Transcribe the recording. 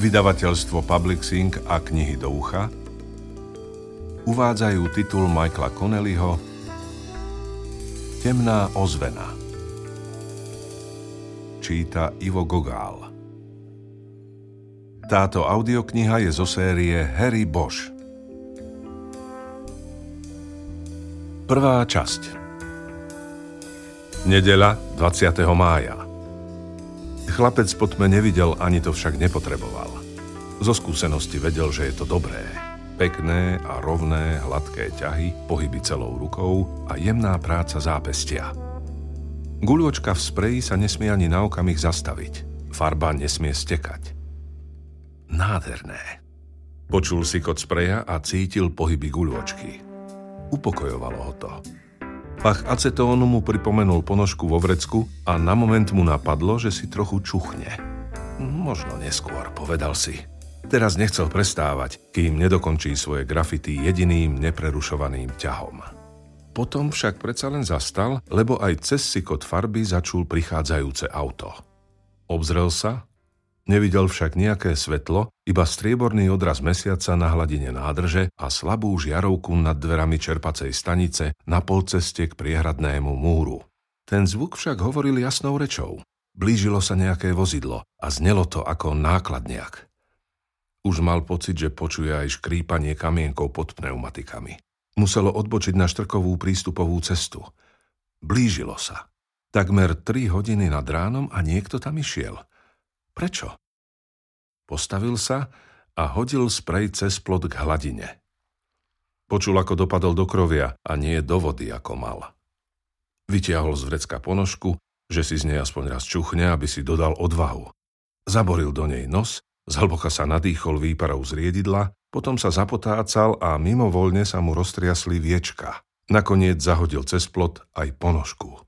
vydavateľstvo Public Sync a knihy do ucha uvádzajú titul Michaela Connellyho Temná ozvena. Číta Ivo Gogál. Táto audiokniha je zo série Harry Bosch. Prvá časť Nedela 20. mája Chlapec po tme nevidel, ani to však nepotreboval. Zo skúsenosti vedel, že je to dobré. Pekné a rovné, hladké ťahy, pohyby celou rukou a jemná práca zápestia. Guľočka v spreji sa nesmie ani na okamih zastaviť. Farba nesmie stekať. Nádherné. Počul si kod spreja a cítil pohyby guľočky. Upokojovalo ho to. Pach acetónu mu pripomenul ponožku vo vrecku a na moment mu napadlo, že si trochu čuchne. Možno neskôr, povedal si. Teraz nechcel prestávať, kým nedokončí svoje grafity jediným neprerušovaným ťahom. Potom však predsa len zastal, lebo aj cez sikot farby začul prichádzajúce auto. Obzrel sa Nevidel však nejaké svetlo, iba strieborný odraz mesiaca na hladine nádrže a slabú žiarovku nad dverami čerpacej stanice na polceste k priehradnému múru. Ten zvuk však hovoril jasnou rečou. Blížilo sa nejaké vozidlo a znelo to ako nákladniak. Už mal pocit, že počuje aj škrípanie kamienkov pod pneumatikami. Muselo odbočiť na štrkovú prístupovú cestu. Blížilo sa. Takmer tri hodiny nad ránom a niekto tam išiel – Prečo? Postavil sa a hodil sprej cez plot k hladine. Počul, ako dopadol do krovia a nie do vody, ako mal. Vytiahol z vrecka ponožku, že si z nej aspoň raz čuchne, aby si dodal odvahu. Zaboril do nej nos, zhlboka sa nadýchol výparou z riedidla, potom sa zapotácal a mimovoľne sa mu roztriasli viečka. Nakoniec zahodil cez plot aj ponožku.